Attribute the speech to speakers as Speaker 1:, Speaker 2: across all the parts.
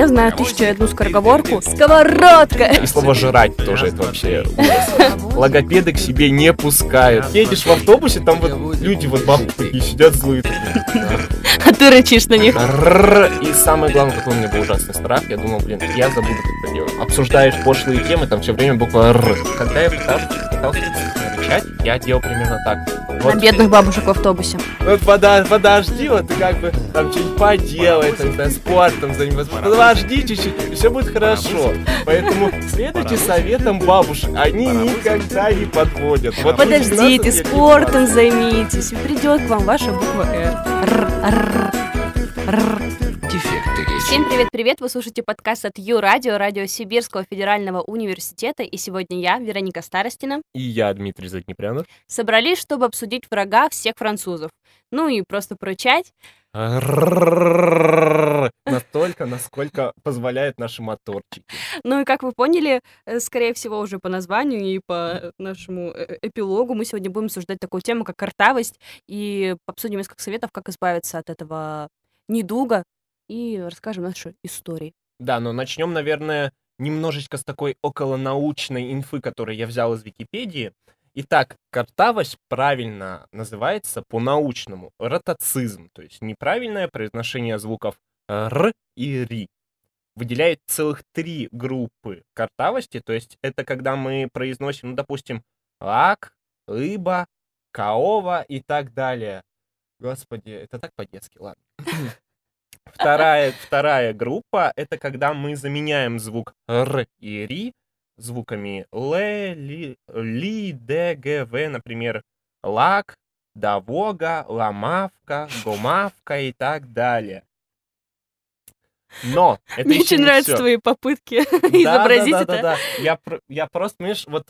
Speaker 1: Я знаю тысячу и одну скороговорку. Сковородка!
Speaker 2: И слово «жрать» тоже это вообще. Логопеды к себе не пускают. Едешь в автобусе, там вот люди вот бабки такие сидят злые.
Speaker 1: А ты рычишь на них.
Speaker 2: И самое главное, какой у меня был ужасный страх, я думал, блин, я забуду, как это делать. Обсуждаешь пошлые темы, там все время буква «р». Когда я пытался, пытался рычать, я делал примерно так.
Speaker 1: На бедных бабушек в автобусе.
Speaker 2: Вот пода- подожди, вот ты как бы там что-нибудь поделай, там, знаю, спортом заниматься. Подожди чуть-чуть, все будет хорошо. Поэтому следуйте советам бабушек, они никогда не подводят. Вот
Speaker 1: Подождите,
Speaker 2: 18 лет не
Speaker 1: спортом займитесь. и Придет к вам ваша буква «Р». Р, р, р. Всем привет-привет! Вы слушаете подкаст от Ю-Радио, радио Сибирского федерального университета. И сегодня я, Вероника Старостина,
Speaker 2: И я, Дмитрий Заднепрянов.
Speaker 1: собрались, чтобы обсудить врага всех французов. Ну и просто прочать.
Speaker 2: Настолько, насколько позволяет наши моторчики.
Speaker 1: Ну и как вы поняли, скорее всего, уже по названию и по нашему эпилогу мы сегодня будем обсуждать такую тему, как картавость, и обсудим несколько советов, как избавиться от этого недуга, и расскажем наши истории.
Speaker 2: Да, но начнем, наверное, немножечко с такой околонаучной инфы, которую я взял из Википедии. Итак, картавость правильно называется по-научному ротацизм, то есть неправильное произношение звуков р и ри. Выделяет целых три группы картавости, то есть это когда мы произносим, ну, допустим, лак, рыба, каова и так далее. Господи, это так по-детски, ладно. Вторая, вторая группа — это когда мы заменяем звук р и ри звуками л, ли, ли, д, г, в, например, лак, давога, ламавка, гомавка и так далее. Но это
Speaker 1: Мне
Speaker 2: еще
Speaker 1: очень нравятся твои попытки
Speaker 2: Да,
Speaker 1: изобразить
Speaker 2: да, да,
Speaker 1: это.
Speaker 2: да, да. Я, про- я просто, понимаешь, вот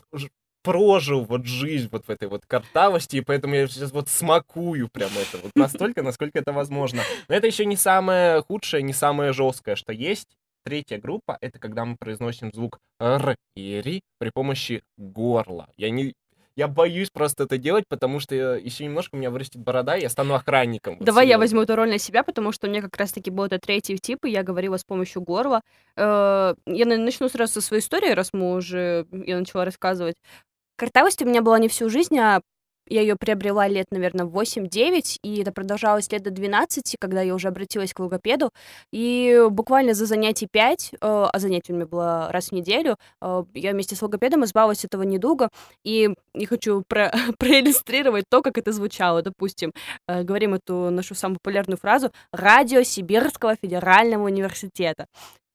Speaker 2: прожил вот жизнь вот в этой вот картавости, и поэтому я сейчас вот смакую прям это вот настолько, насколько это возможно. Но это еще не самое худшее, не самое жесткое, что есть. Третья группа — это когда мы произносим звук р и ри при помощи горла. Я не... Я боюсь просто это делать, потому что еще немножко у меня вырастет борода, и я стану охранником. вот
Speaker 1: Давай я
Speaker 2: серьезно.
Speaker 1: возьму эту роль на себя, потому что у меня как раз-таки был этот третий тип, и я говорила с помощью горла. Э, Я на- начну сразу со своей истории, раз мы уже... Я начала рассказывать. Картавость у меня была не всю жизнь, а я ее приобрела лет, наверное, 8-9, и это продолжалось лет до 12, когда я уже обратилась к логопеду. И буквально за занятий 5, а занятие у меня было раз в неделю, э, я вместе с логопедом избавилась от этого недуга. И я хочу про- проиллюстрировать то, как это звучало. Допустим, э, говорим эту нашу самую популярную фразу «Радио Сибирского федерального университета».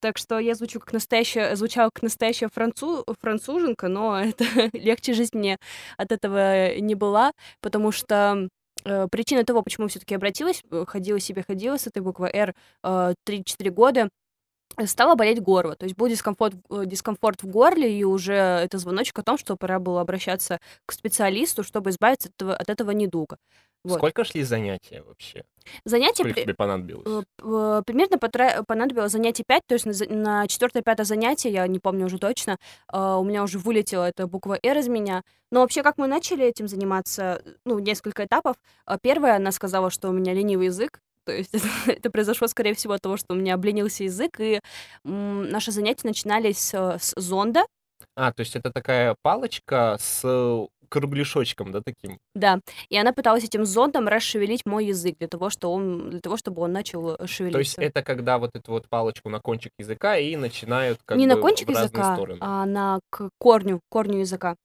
Speaker 1: Так что я звучу как настоящая, звучала как настоящая францу, француженка, но это легче жизнь мне от этого не была, потому что э, причина того, почему все-таки обратилась, э, ходила себе, ходила с этой буквой «Р» э, 3-4 года, э, стало болеть горло. То есть был дискомфорт, дискомфорт в горле, и уже это звоночек о том, что пора было обращаться к специалисту, чтобы избавиться от этого, от этого недуга. Вот.
Speaker 2: Сколько шли занятия вообще?
Speaker 1: Занятие
Speaker 2: Сколько
Speaker 1: при-
Speaker 2: тебе понадобилось?
Speaker 1: Э, п- Примерно потра- понадобилось занятие 5, то есть на на четвертое-пятое занятие, я не помню уже точно, а, у меня уже вылетела эта буква «Р» из меня. Но вообще, как мы начали этим заниматься, ну, несколько этапов. А, Первое, она сказала, что у меня ленивый язык, то есть это, это произошло, скорее всего, от того, что у меня обленился язык, и м, наши занятия начинались с, с зонда,
Speaker 2: А, то есть это такая палочка с кругляшочком, да, таким?
Speaker 1: да, и она пыталась этим зондом расшевелить мой язык для того, что он, для того чтобы он начал э, шевелиться.
Speaker 2: То есть это когда вот эту вот палочку на кончик языка и начинают как
Speaker 1: не
Speaker 2: бы
Speaker 1: на кончик
Speaker 2: в
Speaker 1: языка,
Speaker 2: стороны.
Speaker 1: а на к корню, корню языка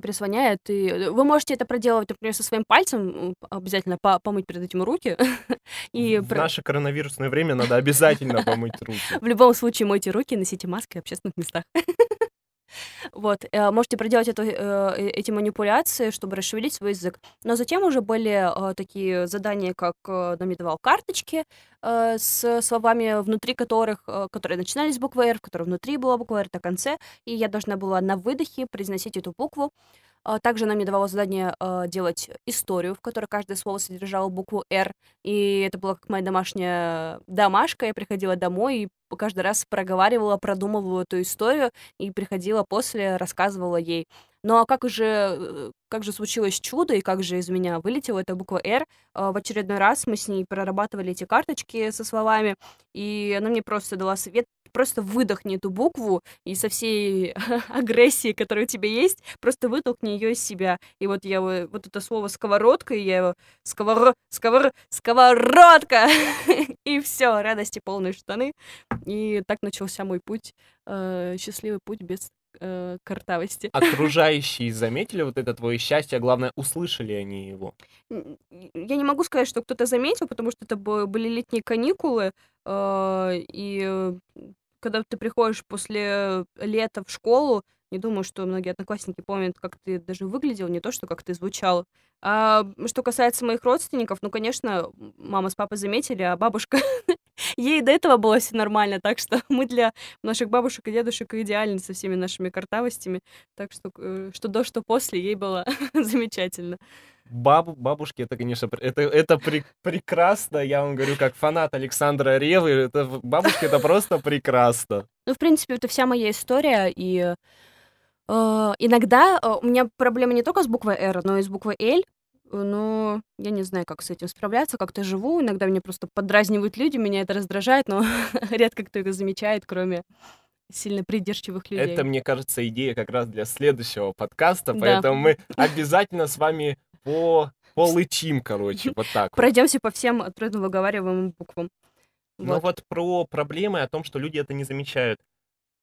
Speaker 1: прислоняет. И э, вы можете это проделывать, например, со своим пальцем, обязательно по- помыть перед этим руки. И
Speaker 2: В
Speaker 1: про-
Speaker 2: наше коронавирусное время надо обязательно помыть руки.
Speaker 1: в любом случае мойте руки, носите маски в общественных местах. Вот, э, можете проделать это, э, эти манипуляции, чтобы расшевелить свой язык. Но затем уже были э, такие задания, как нам давал карточки с словами, внутри которых, которые начинались с буквы «Р», в которой внутри была буква «Р» на конце, и я должна была на выдохе произносить эту букву. А Также она мне давала задание э, делать историю, в которой каждое слово содержало букву «Р», и это была как моя домашняя домашка. Я приходила домой и каждый раз проговаривала, продумывала эту историю, и приходила после, рассказывала ей. Ну а как же, э, как же случилось чудо, и как же из меня вылетела эта буква «Р»? А, в очередной раз мы с ней прорабатывали эти карточки со словами, и она мне просто дала совет, просто выдохни эту букву, и со всей агрессией, которая у тебя есть, просто вытолкни ее из себя. И вот я вот это слово сковородка, и я его сковор... сковор... сковородка! и все, радости полные штаны. И так начался мой путь, э, счастливый путь без э, картавости.
Speaker 2: Окружающие заметили вот это твое счастье, а главное, услышали они его?
Speaker 1: Я не могу сказать, что кто-то заметил, потому что это были летние каникулы, э, и когда ты приходишь после лета в школу, не думаю, что многие одноклассники помнят, как ты даже выглядел, не то, что как ты звучал. А что касается моих родственников, ну, конечно, мама с папой заметили, а бабушка, ей до этого было все нормально, так что мы для наших бабушек и дедушек идеальны со всеми нашими картавостями, так что э, что до, что после, ей было замечательно
Speaker 2: баб, бабушки, это, конечно, это, это при, прекрасно. Я вам говорю, как фанат Александра Ревы, это, бабушки, это просто прекрасно.
Speaker 1: Ну, в принципе, это вся моя история, и э, иногда э, у меня проблема не только с буквой «Р», но и с буквой «Л», но я не знаю, как с этим справляться, как-то живу. Иногда меня просто подразнивают люди, меня это раздражает, но редко кто это замечает, кроме сильно придирчивых людей.
Speaker 2: Это, мне кажется, идея как раз для следующего подкаста, да. поэтому мы обязательно с вами по полычим, короче, вот так.
Speaker 1: Пройдемся по всем трудно выговариваемым буквам.
Speaker 2: Ну вот про проблемы о том, что люди это не замечают.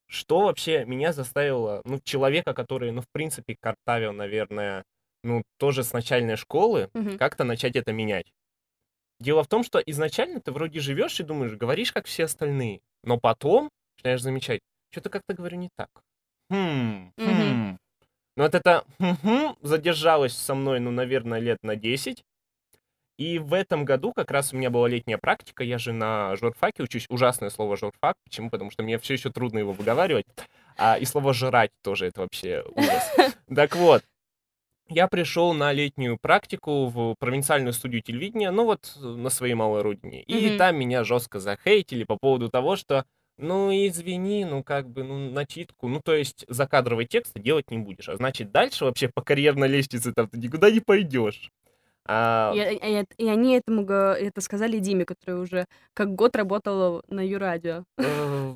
Speaker 2: Что вообще меня заставило, ну, человека, который, ну, в принципе, картавил, наверное, ну, тоже с начальной школы, угу. как-то начать это менять. Дело в том, что изначально ты вроде живешь и думаешь, говоришь, как все остальные, но потом начинаешь замечать, что-то как-то говорю не так. Хм, хм, но вот это задержалось со мной, ну, наверное, лет на 10. И в этом году как раз у меня была летняя практика. Я же на журфаке учусь. Ужасное слово журфак. Почему? Потому что мне все еще трудно его выговаривать. А, и слово жрать тоже это вообще ужас. Так вот, я пришел на летнюю практику в провинциальную студию телевидения, ну вот на своей малой родине. И mm-hmm. там меня жестко захейтили по поводу того, что ну, извини, ну, как бы, ну, начитку. Ну, то есть, закадровый текст делать не будешь. А значит, дальше вообще по карьерной лестнице там ты никуда не пойдешь.
Speaker 1: А... И, и, и они этому это сказали Диме, который уже как год работал на Юрадио.
Speaker 2: Э,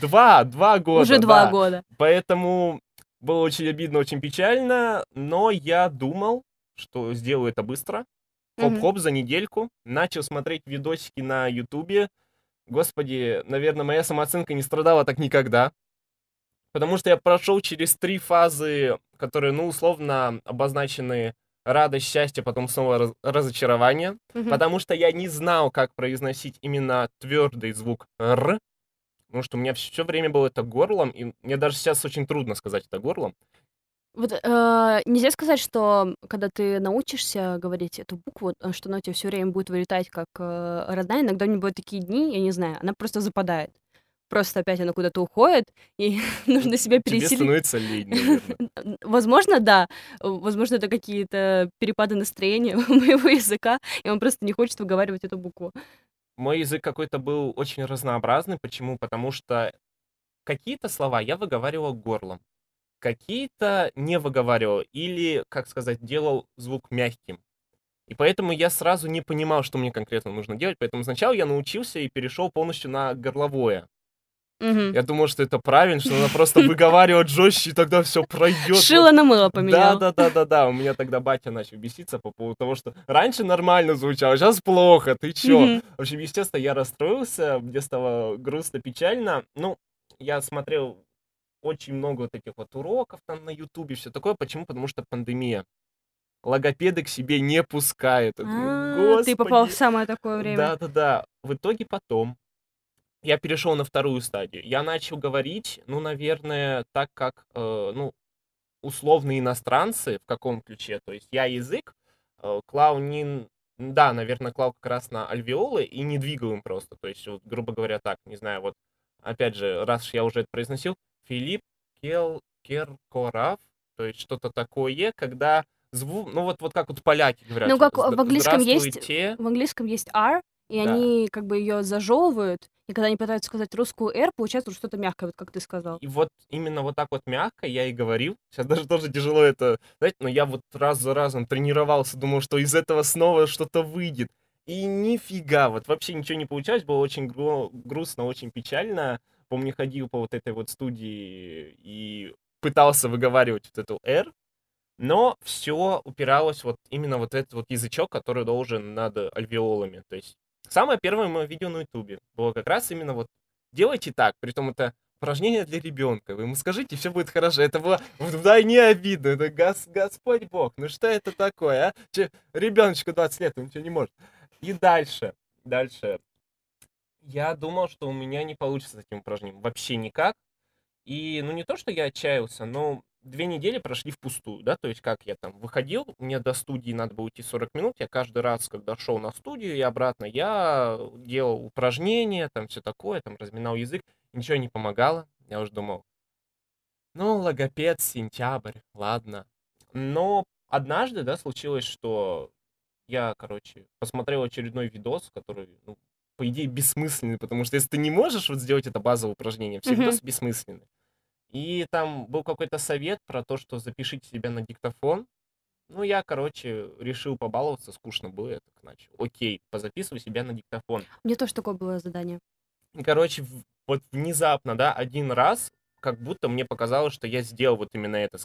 Speaker 2: два, два года.
Speaker 1: Уже два года.
Speaker 2: Поэтому было очень обидно, очень печально, но я думал, что сделаю это быстро. Хоп-хоп, за недельку. Начал смотреть видосики на Ютубе, Господи, наверное, моя самооценка не страдала так никогда. Потому что я прошел через три фазы, которые, ну, условно обозначены радость, счастье, потом снова раз разочарование. Mm-hmm. Потому что я не знал, как произносить именно твердый звук «р», потому что у меня все время было это горлом, и мне даже сейчас очень трудно сказать это горлом.
Speaker 1: Вот э, нельзя сказать, что когда ты научишься говорить эту букву, э, что она у тебя все время будет вылетать как э, родная. Иногда у нее бывают такие дни, я не знаю, она просто западает. Просто опять она куда-то уходит, и нужно себя пересилить. Тебе
Speaker 2: становится лень.
Speaker 1: Возможно, да. Возможно, это какие-то перепады настроения моего языка, и он просто не хочет выговаривать эту букву.
Speaker 2: Мой язык какой-то был очень разнообразный. Почему? Потому что какие-то слова я выговаривал горлом какие-то не выговаривал или, как сказать, делал звук мягким. И поэтому я сразу не понимал, что мне конкретно нужно делать. Поэтому сначала я научился и перешел полностью на горловое. Угу. Я думал, что это правильно, что надо просто выговаривать жестче, и тогда все пройдет.
Speaker 1: Шило на мыло поменял.
Speaker 2: Да, да, да, да, да. У меня тогда батя начал беситься по поводу того, что раньше нормально звучало, сейчас плохо, ты чё? Угу. В общем, естественно, я расстроился, мне стало грустно, печально. Ну, я смотрел очень много вот таких вот уроков там на Ютубе, все такое. Почему? Потому что пандемия. Логопеды к себе не пускают.
Speaker 1: А, ты попал в самое такое время.
Speaker 2: Да-да-да. В итоге потом я перешел на вторую стадию. Я начал говорить, ну, наверное, так как, э, ну, условные иностранцы, в каком ключе. То есть я язык, э, клау не... Да, наверное, клал как раз на альвеолы и не двигал им просто. То есть, вот, грубо говоря, так, не знаю, вот, опять же, раз я уже это произносил, Филипп Кел, Керкорав, то есть что-то такое, когда звук, ну вот, вот как вот поляки говорят.
Speaker 1: Ну как в английском есть, в английском есть R и
Speaker 2: Да.
Speaker 1: они как бы ее зажевывают, и когда они пытаются сказать русскую «р», получается вот что-то мягкое, вот как ты сказал.
Speaker 2: И вот именно вот так вот мягко я и говорил. Сейчас даже тоже тяжело это, знаете, но я вот раз за разом тренировался, думал, что из этого снова что-то выйдет. И нифига, вот вообще ничего не получалось, было очень гру- грустно, очень печально. Помню, ходил по вот этой вот студии и пытался выговаривать вот эту R, но все упиралось вот именно вот этот вот язычок, который должен над альвеолами. То есть самое первое мое видео на ютубе было как раз именно вот делайте так, притом это упражнение для ребенка. Вы ему скажите, все будет хорошо. Это было вдвойне обидно. Это гос- Господь Бог. Ну что это такое, а? Че, ребеночку 20 лет, он ничего не может. И дальше, дальше. Я думал, что у меня не получится с этим упражнением. Вообще никак. И, ну, не то, что я отчаялся, но две недели прошли впустую, да, то есть как я там выходил, мне до студии надо было идти 40 минут, я каждый раз, когда шел на студию и обратно, я делал упражнения, там все такое, там разминал язык, ничего не помогало, я уже думал, ну, логопед, сентябрь, ладно. Но однажды, да, случилось, что я, короче, посмотрел очередной видос, который, ну, по идее, бессмысленный, потому что если ты не можешь вот сделать это базовое упражнение, все видосы бессмысленны. И там был какой-то совет про то, что запишите себя на диктофон. Ну, я, короче, решил побаловаться, скучно было, я так начал. Окей, позаписывай себя на диктофон.
Speaker 1: Меня тоже такое было задание.
Speaker 2: Короче, вот внезапно, да, один раз, как будто мне показалось, что я сделал вот именно это.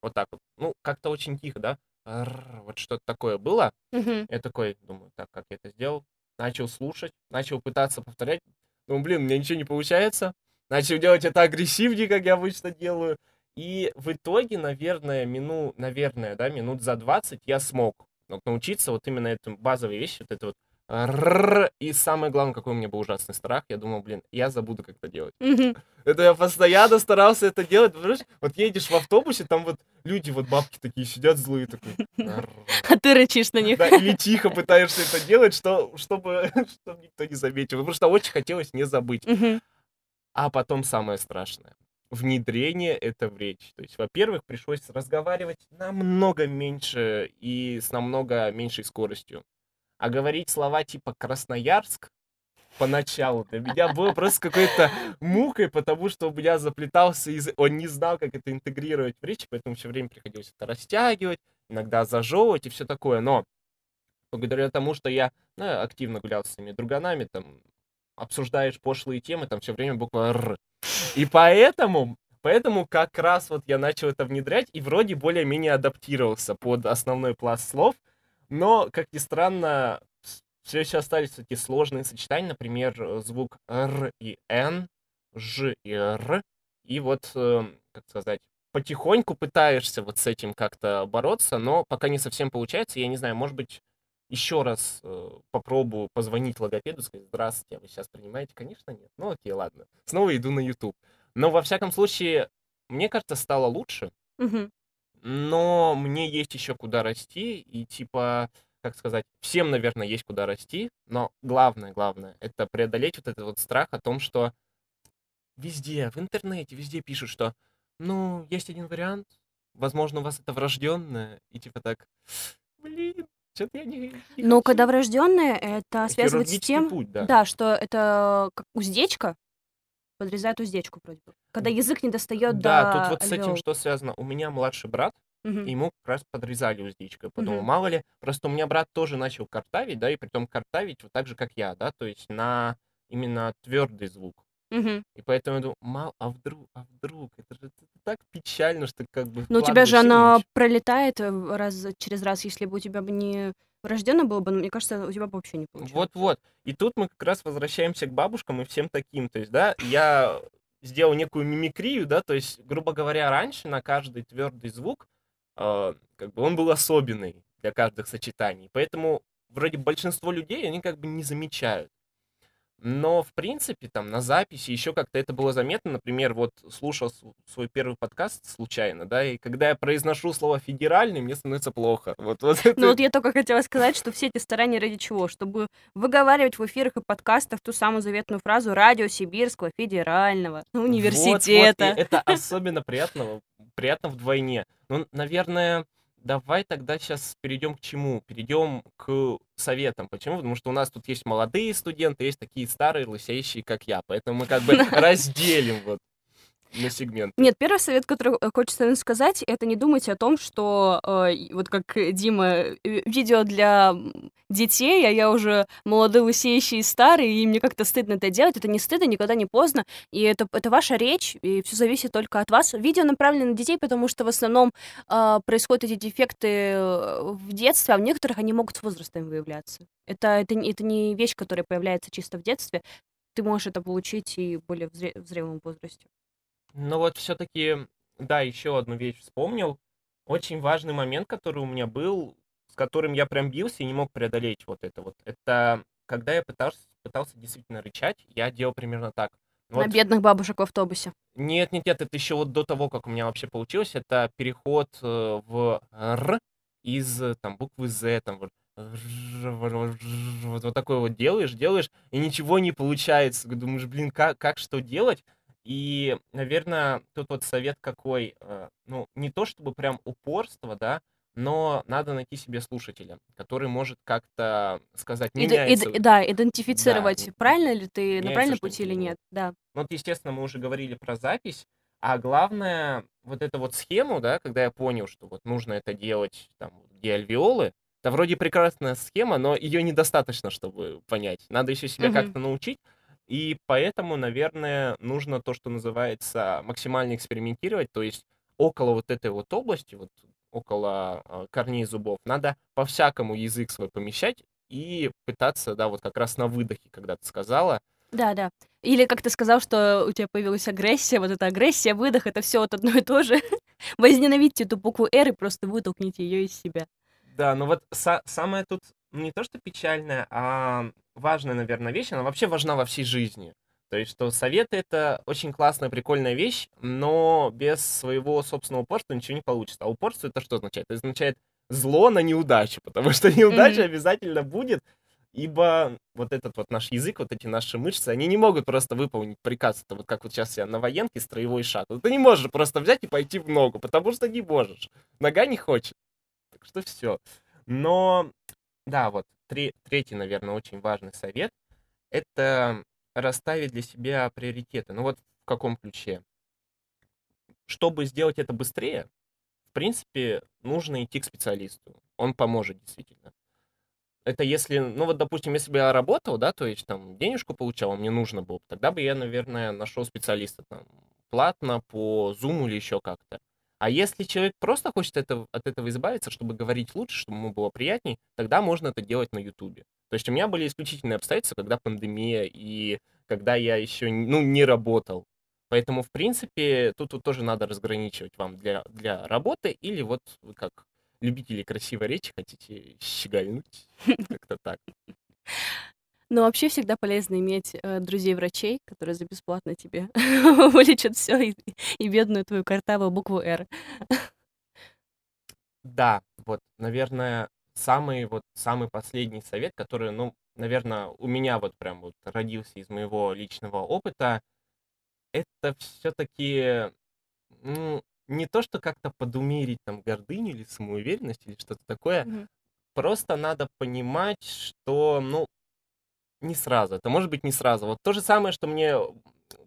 Speaker 2: Вот так вот. Ну, как-то очень тихо, да? Вот что-то такое было.
Speaker 1: Мгм.
Speaker 2: Я такой, думаю, так, как я это сделал? Начал слушать, начал пытаться повторять. Думаю, блин, у меня ничего не получается. Начал делать это агрессивнее, как я обычно делаю. И в итоге, наверное, мину, наверное, да, минут за 20 я смог научиться вот именно этим базовой вещи, вот это вот И самое главное, какой у меня был ужасный страх, я думал, блин, я забуду, как это делать. Это я постоянно старался это делать, понимаешь? Вот едешь в автобусе, там вот люди, вот бабки такие сидят злые, такие. «Рррр».
Speaker 1: А ты рычишь на них.
Speaker 2: Да, или тихо пытаешься это делать, что, чтобы, чтобы никто не заметил. Потому что очень хотелось не забыть. А потом самое страшное. Внедрение это в речь. То есть, во-первых, пришлось разговаривать намного меньше и с намного меньшей скоростью. А говорить слова типа Красноярск поначалу для меня было просто какой-то мукой, потому что у меня заплетался язык. Он не знал, как это интегрировать в речь, поэтому все время приходилось это растягивать, иногда зажевывать и все такое. Но благодаря тому, что я ну, активно гулял с своими друганами, там, обсуждаешь пошлые темы, там все время буква «Р». И поэтому, поэтому как раз вот я начал это внедрять и вроде более-менее адаптировался под основной пласт слов, но, как ни странно, все еще остались такие сложные сочетания, например, э, звук «р» и «н», «ж» и «р», и вот, э, как сказать, потихоньку пытаешься вот с этим как-то бороться, но пока не совсем получается, я не знаю, может быть, еще раз э, попробую позвонить логопеду, сказать, здравствуйте, а вы сейчас принимаете? Конечно, нет. Ну окей, ладно. Снова иду на YouTube. Но во всяком случае, мне кажется, стало лучше,
Speaker 1: Мгм.
Speaker 2: Но мне есть еще куда расти, и типа, как сказать, всем, наверное, есть куда расти, но главное, главное, это преодолеть вот этот вот страх о том, что везде, в интернете, везде пишут, что, ну, есть один вариант, возможно, у вас это врожденное, и типа так, блин, что-то я не, не хочу».
Speaker 1: когда врожденные, это связывается с тем,
Speaker 2: путь, да.
Speaker 1: да, что это как уздечка, подрезает уздечку вроде бы. Когда язык не достает
Speaker 2: Да,
Speaker 1: до
Speaker 2: тут вот с этим
Speaker 1: альвеол.
Speaker 2: что связано? У меня младший брат, и ему как раз подрезали уздечкой. Подумал,
Speaker 1: Мгм.
Speaker 2: мало ли, просто у меня брат тоже начал картавить, да, и притом картавить вот так же, как я, да, то есть на именно твердый звук.
Speaker 1: Мгм.
Speaker 2: И поэтому я думаю, мало, а вдруг, а вдруг, это же это так печально, что как бы
Speaker 1: Но у тебя же она пролетает э, раз через раз, если бы у тебя бы не врожденно было бы, ну, мне кажется, у тебя бы вообще не получилось.
Speaker 2: Вот-вот. И тут мы как раз возвращаемся к бабушкам и всем таким. То есть, да, я сделал некую мимикрию, да, то есть, грубо говоря, раньше на каждый твердый звук э, как бы он был особенный для каждых сочетаний. Поэтому вроде большинство людей, они как бы не замечают. Но, в принципе, там на записи еще как-то это было заметно. Например, вот слушал свой первый подкаст случайно, да, и когда я произношу слово «федеральный», мне становится плохо. Вот, вот это
Speaker 1: Ну вот я только хотела сказать, что все эти старания ради чего? Чтобы выговаривать в эфирах и подкастах ту самую заветную фразу «Радио Сибирского федерального
Speaker 2: Вот, вот,
Speaker 1: университета».
Speaker 2: это особенно приятно, приятно вдвойне. Ну, наверное, давай тогда сейчас перейдем к чему? Перейдем к советам. Почему? Потому что у нас тут есть молодые студенты, есть такие старые, лысеющие, как я. Поэтому мы как бы разделим вот на сегмент.
Speaker 1: Нет, первый совет, который э, хочется сказать, это не думайте о том, что э, вот как Дима, э, видео для детей, а я уже молодой, лысеющий и старый, и мне как-то стыдно это делать. Это не стыдно, никогда не поздно. И это, это ваша речь, и все зависит только от вас. Видео направлено на детей, потому что в основном э, происходят эти дефекты э, в детстве, а в некоторых они могут с возрастом выявляться. Это, это, это не вещь, которая появляется чисто в детстве. Ты можешь это получить и более в зрелом возрасте.
Speaker 2: Но вот все-таки, да, еще одну вещь вспомнил. Очень важный момент, который у меня был, с которым я прям бился и не мог преодолеть вот это вот. Это когда я пытался, пытался действительно рычать, я делал примерно так.
Speaker 1: Вот. На бедных бабушек в автобусе.
Speaker 2: Нет, нет, нет, это еще вот до того, как у меня вообще получилось, это переход э, в Р из там буквы З, там вот, вот, вот такое вот делаешь, делаешь, и ничего не получается. Думаешь, блин, как, как что делать? И, наверное, тут вот совет какой, э, ну, не то чтобы прям упорство, да, но надо найти себе слушателя, который может как-то сказать, меняется...
Speaker 1: Ид, да, идентифицировать, да, правильно ли ты на правильном пути или нет, да.
Speaker 2: Ну, вот, естественно, мы уже говорили про запись, а главное, вот эту вот схему, да, когда я понял, что вот нужно это делать, там, где альвеолы, это вроде прекрасная схема, но ее недостаточно, чтобы понять. Надо еще себя угу. как-то научить. И поэтому, наверное, нужно то, что называется максимально экспериментировать, то есть около вот этой вот области, вот около э, корней зубов, надо по-всякому язык свой помещать и пытаться, да, вот как раз на выдохе, когда ты сказала.
Speaker 1: Да, да. Или как ты сказал, что у тебя появилась агрессия, вот эта агрессия, выдох, это все вот одно и то же. Возненавидьте эту букву R и просто вытолкните ее из себя.
Speaker 2: Да, но вот са- самое тут не то, что печальное, а важная, наверное, вещь, она вообще важна во всей жизни. То есть, что советы — это очень классная, прикольная вещь, но без своего собственного упорства ничего не получится. А упорство — это что означает? Это означает зло на неудачу, потому что неудача mm-hmm. обязательно будет, ибо вот этот вот наш язык, вот эти наши мышцы, они не могут просто выполнить приказ. Это вот как вот сейчас я на военке строевой шаг. Ты не можешь просто взять и пойти в ногу, потому что не можешь. Нога не хочет. Так что все. Но, да, вот, три, третий, наверное, очень важный совет — это расставить для себя приоритеты. Ну вот в каком ключе? Чтобы сделать это быстрее, в принципе, нужно идти к специалисту. Он поможет действительно. Это если, ну вот, допустим, если бы я работал, да, то есть там денежку получал, а мне нужно было, тогда бы я, наверное, нашел специалиста там платно по Zoom или еще как-то. А если человек просто хочет это, от этого избавиться, чтобы говорить лучше, чтобы ему было приятней, тогда можно это делать на Ютубе. То есть у меня были исключительные обстоятельства, когда пандемия и когда я еще ну, не работал. Поэтому, в принципе, тут вот тоже надо разграничивать вам для, для работы или вот вы как любители красивой речи хотите щегольнуть. Как-то так.
Speaker 1: Но вообще всегда полезно иметь э, друзей-врачей, которые за бесплатно тебе вылечат все и, и бедную твою картавую букву «Р».
Speaker 2: Да, вот, наверное, самый вот самый последний совет, который, ну, наверное, у меня вот прям вот родился из моего личного опыта, это все-таки ну, не то, что как-то подумерить там гордыню или самоуверенность или что-то такое, mm-hmm. просто надо понимать, что, ну, не сразу. Это может быть не сразу. Вот то же самое, что мне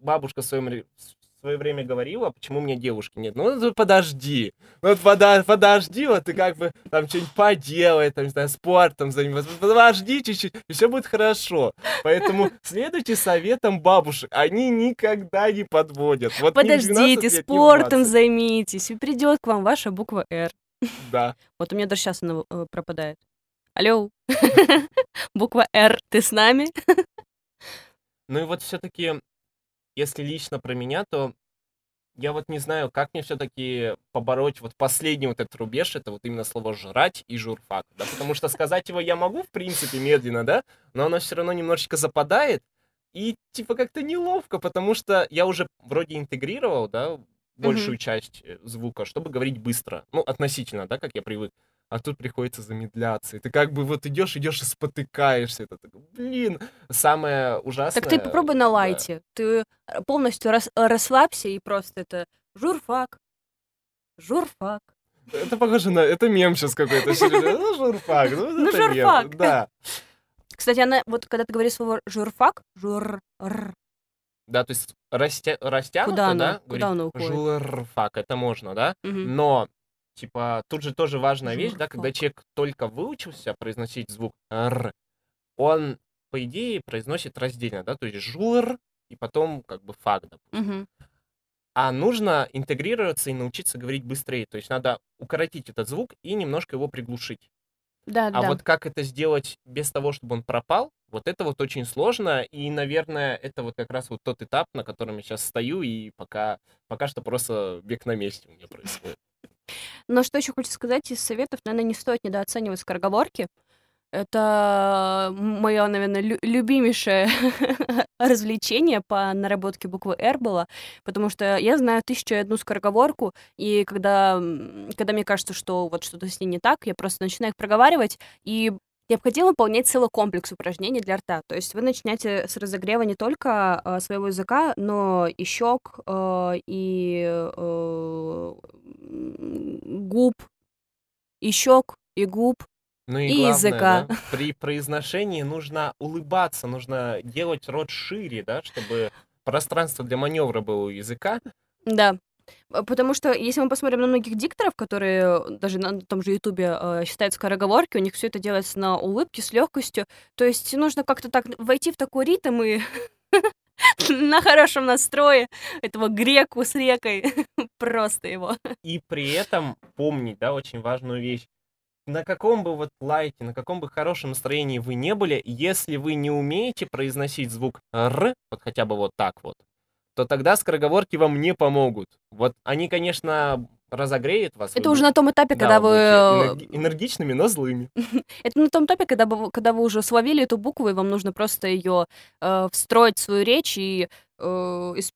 Speaker 2: бабушка в, своем, в свое время говорила, почему у меня девушки нет. Ну, ну подожди. Ну, вот пода, подожди, вот ты как бы там что-нибудь поделай, там, не знаю, спортом заниматься. Подожди чуть-чуть, и все будет хорошо. Поэтому следуйте советам бабушек. Они никогда не подводят.
Speaker 1: Вот Подождите, лет, спортом займитесь, и придет к вам ваша буква «Р».
Speaker 2: Да.
Speaker 1: Вот у меня даже сейчас она э, пропадает. Алло, буква «Р», ты с нами?
Speaker 2: Ну и вот все-таки, если лично про меня, то я вот не знаю, как мне все-таки побороть вот последний вот этот рубеж, это вот именно слово «жрать» и «журфак», да, потому что сказать его я могу, в принципе, медленно, да, но оно все равно немножечко западает, и типа как-то неловко, потому что я уже вроде интегрировал, да, большую mm-hmm. часть э, звука, чтобы говорить быстро, ну, относительно, да, как я привык а тут приходится замедляться. И ты как бы вот идешь, идешь и спотыкаешься. Это так, блин, самое ужасное.
Speaker 1: Так ты попробуй на лайте. Да. Ты э, полностью рас, расслабься и просто это журфак, журфак.
Speaker 2: Это похоже на... Это мем сейчас какой-то. Ну, журфак. Ну,
Speaker 1: Ну, журфак.
Speaker 2: Да.
Speaker 1: Кстати, она, вот когда ты говоришь слово журфак, жур,
Speaker 2: Да, то есть растя... растянуто,
Speaker 1: Куда оно?
Speaker 2: да?
Speaker 1: Куда оно уходит?
Speaker 2: Журфак, это можно, да?
Speaker 1: Мгм.
Speaker 2: Но, типа, тут же тоже важная вещь, да, когда человек только выучился произносить звук «р», он, по идее, произносит раздельно, да, то есть жур, и потом, как бы, фак, допустим.
Speaker 1: Мгм.
Speaker 2: А нужно интегрироваться и научиться говорить быстрее, то есть надо укоротить этот звук и немножко его приглушить.
Speaker 1: Да,
Speaker 2: А
Speaker 1: да.
Speaker 2: вот как это сделать без того, чтобы он пропал, вот это вот очень сложно, и, наверное, это вот как раз вот тот этап, на котором я сейчас стою, и пока, пока что просто бег на месте у меня происходит.
Speaker 1: Но что еще хочу сказать из советов, наверное, не стоит недооценивать скороговорки. Это мое, наверное, лю- любимейшее развлечение по наработке буквы «Р» было, потому что я знаю тысячу и одну скороговорку, и когда, когда мне кажется, что вот что-то с ней не так, я просто начинаю их проговаривать, и необходимо выполнять целый комплекс упражнений для рта. То есть вы начинаете с разогрева не только э, своего языка, но и щек, э, и э, губ, и щек, и губ.
Speaker 2: Ну и,
Speaker 1: И
Speaker 2: главное,
Speaker 1: языка.
Speaker 2: да, при произношении нужно улыбаться, нужно делать рот шире, да, чтобы пространство для маневра было у языка.
Speaker 1: Да. Э, Потому что если мы посмотрим на многих дикторов, которые э, даже на том же Ютубе э, считают скороговорки, у них все это делается на улыбке, с легкостью. То есть нужно как-то так войти в такой ритм и на хорошем настрое этого греку с рекой. Просто его.
Speaker 2: И при этом помнить, да, очень важную вещь. На каком бы вот лайте, на каком бы хорошем настроении вы не были, если вы не умеете произносить звук «р», вот хотя бы вот так вот, то тогда скороговорки вам не помогут. Вот они, конечно, разогреют вас.
Speaker 1: Это
Speaker 2: вы
Speaker 1: уже на том этапе,
Speaker 2: Да,
Speaker 1: когда
Speaker 2: вы энергичными, но злыми.
Speaker 1: Это на том этапе, когда вы, когда вы уже словили эту букву, и вам нужно просто ее э, встроить в свою речь и э, ис-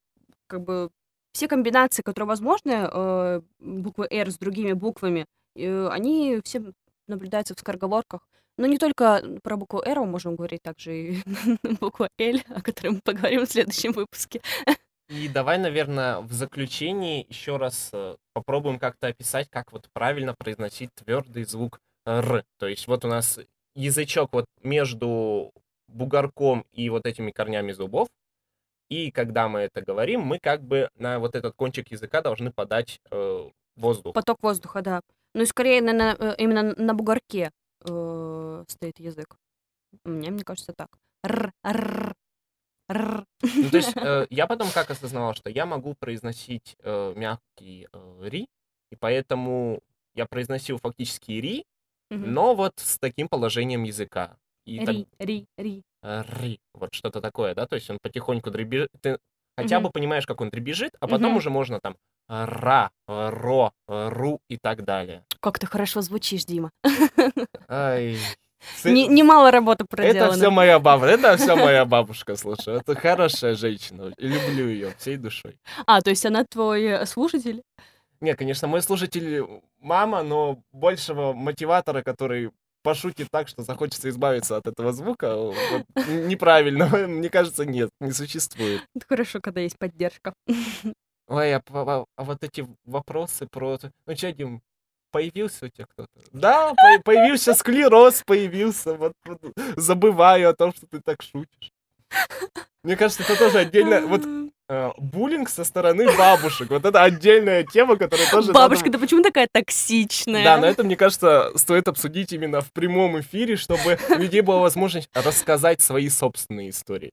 Speaker 1: как бы все комбинации, которые возможны, э, буквы R с другими буквами, э, они все наблюдаются в скороговорках. Но не только про букву R мы можем говорить, также и буква L, о которой мы поговорим в следующем выпуске.
Speaker 2: И давай, наверное, в заключении еще раз э, попробуем как-то описать, как вот правильно произносить твердый звук «р». То есть вот у нас язычок вот между бугорком и вот этими корнями зубов. И когда мы это говорим, мы как бы на вот этот кончик языка должны подать э, воздух.
Speaker 1: Поток воздуха, да. Ну и скорее, наверное, э, именно на бугорке э, стоит язык. Мне, мне кажется, так. Р, р.
Speaker 2: Ну, то есть э, я потом как осознавал, что я могу произносить э, мягкий э, «ри», и поэтому я произносил фактически «ри»,
Speaker 1: Мгм.
Speaker 2: но вот с таким положением языка. И так-
Speaker 1: Ри, ри, ри.
Speaker 2: э, «ри», вот что-то такое, да, то есть он потихоньку дребезжит, ты хотя
Speaker 1: Мгм.
Speaker 2: бы понимаешь, как он дребезжит, а потом
Speaker 1: Мгм.
Speaker 2: уже можно там «ра», «ро», «ру» и так далее.
Speaker 1: Как ты хорошо звучишь, Дима.
Speaker 2: Ай,
Speaker 1: Не- Немало работы
Speaker 2: Это
Speaker 1: проделано.
Speaker 2: все моя бабушка, это все моя бабушка, слушай, это хорошая женщина, люблю ее всей душой.
Speaker 1: А, то есть она твой э, слушатель?
Speaker 2: Не, конечно, мой слушатель мама, но большего мотиватора, который пошутит так, что захочется избавиться от этого звука, вот, неправильно, мне кажется, нет, не существует.
Speaker 1: Это хорошо, когда есть поддержка.
Speaker 2: Ой, а, а- а вот эти вопросы про... Ну что, Дим, появился у тебя кто-то? Да, по- появился склероз, появился. Вот, вот забываю о том, что ты так шутишь. Мне кажется, это тоже отдельно... Вот э, буллинг со стороны бабушек. Вот это отдельная тема, которая тоже... надо-
Speaker 1: Бабушка, ты почему такая токсичная?
Speaker 2: Да, но это, мне кажется, стоит обсудить именно в прямом эфире, чтобы у людей была возможность рассказать свои собственные истории.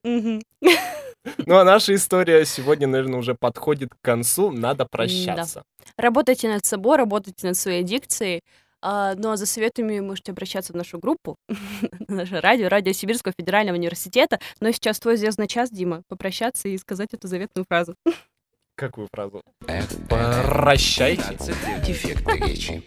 Speaker 2: Ну, а наша история сегодня, наверное, уже подходит к концу. Надо прощаться.
Speaker 1: Работайте над собой, работайте над своей дикцией. А, ну а за советами можете обращаться в нашу группу, на наше радио, радио Сибирского федерального университета. Но сейчас твой звездный час, Дима, попрощаться и сказать эту заветную фразу.
Speaker 2: Какую фразу?
Speaker 3: F,
Speaker 2: Прощайте.
Speaker 3: 15 дефекты речи.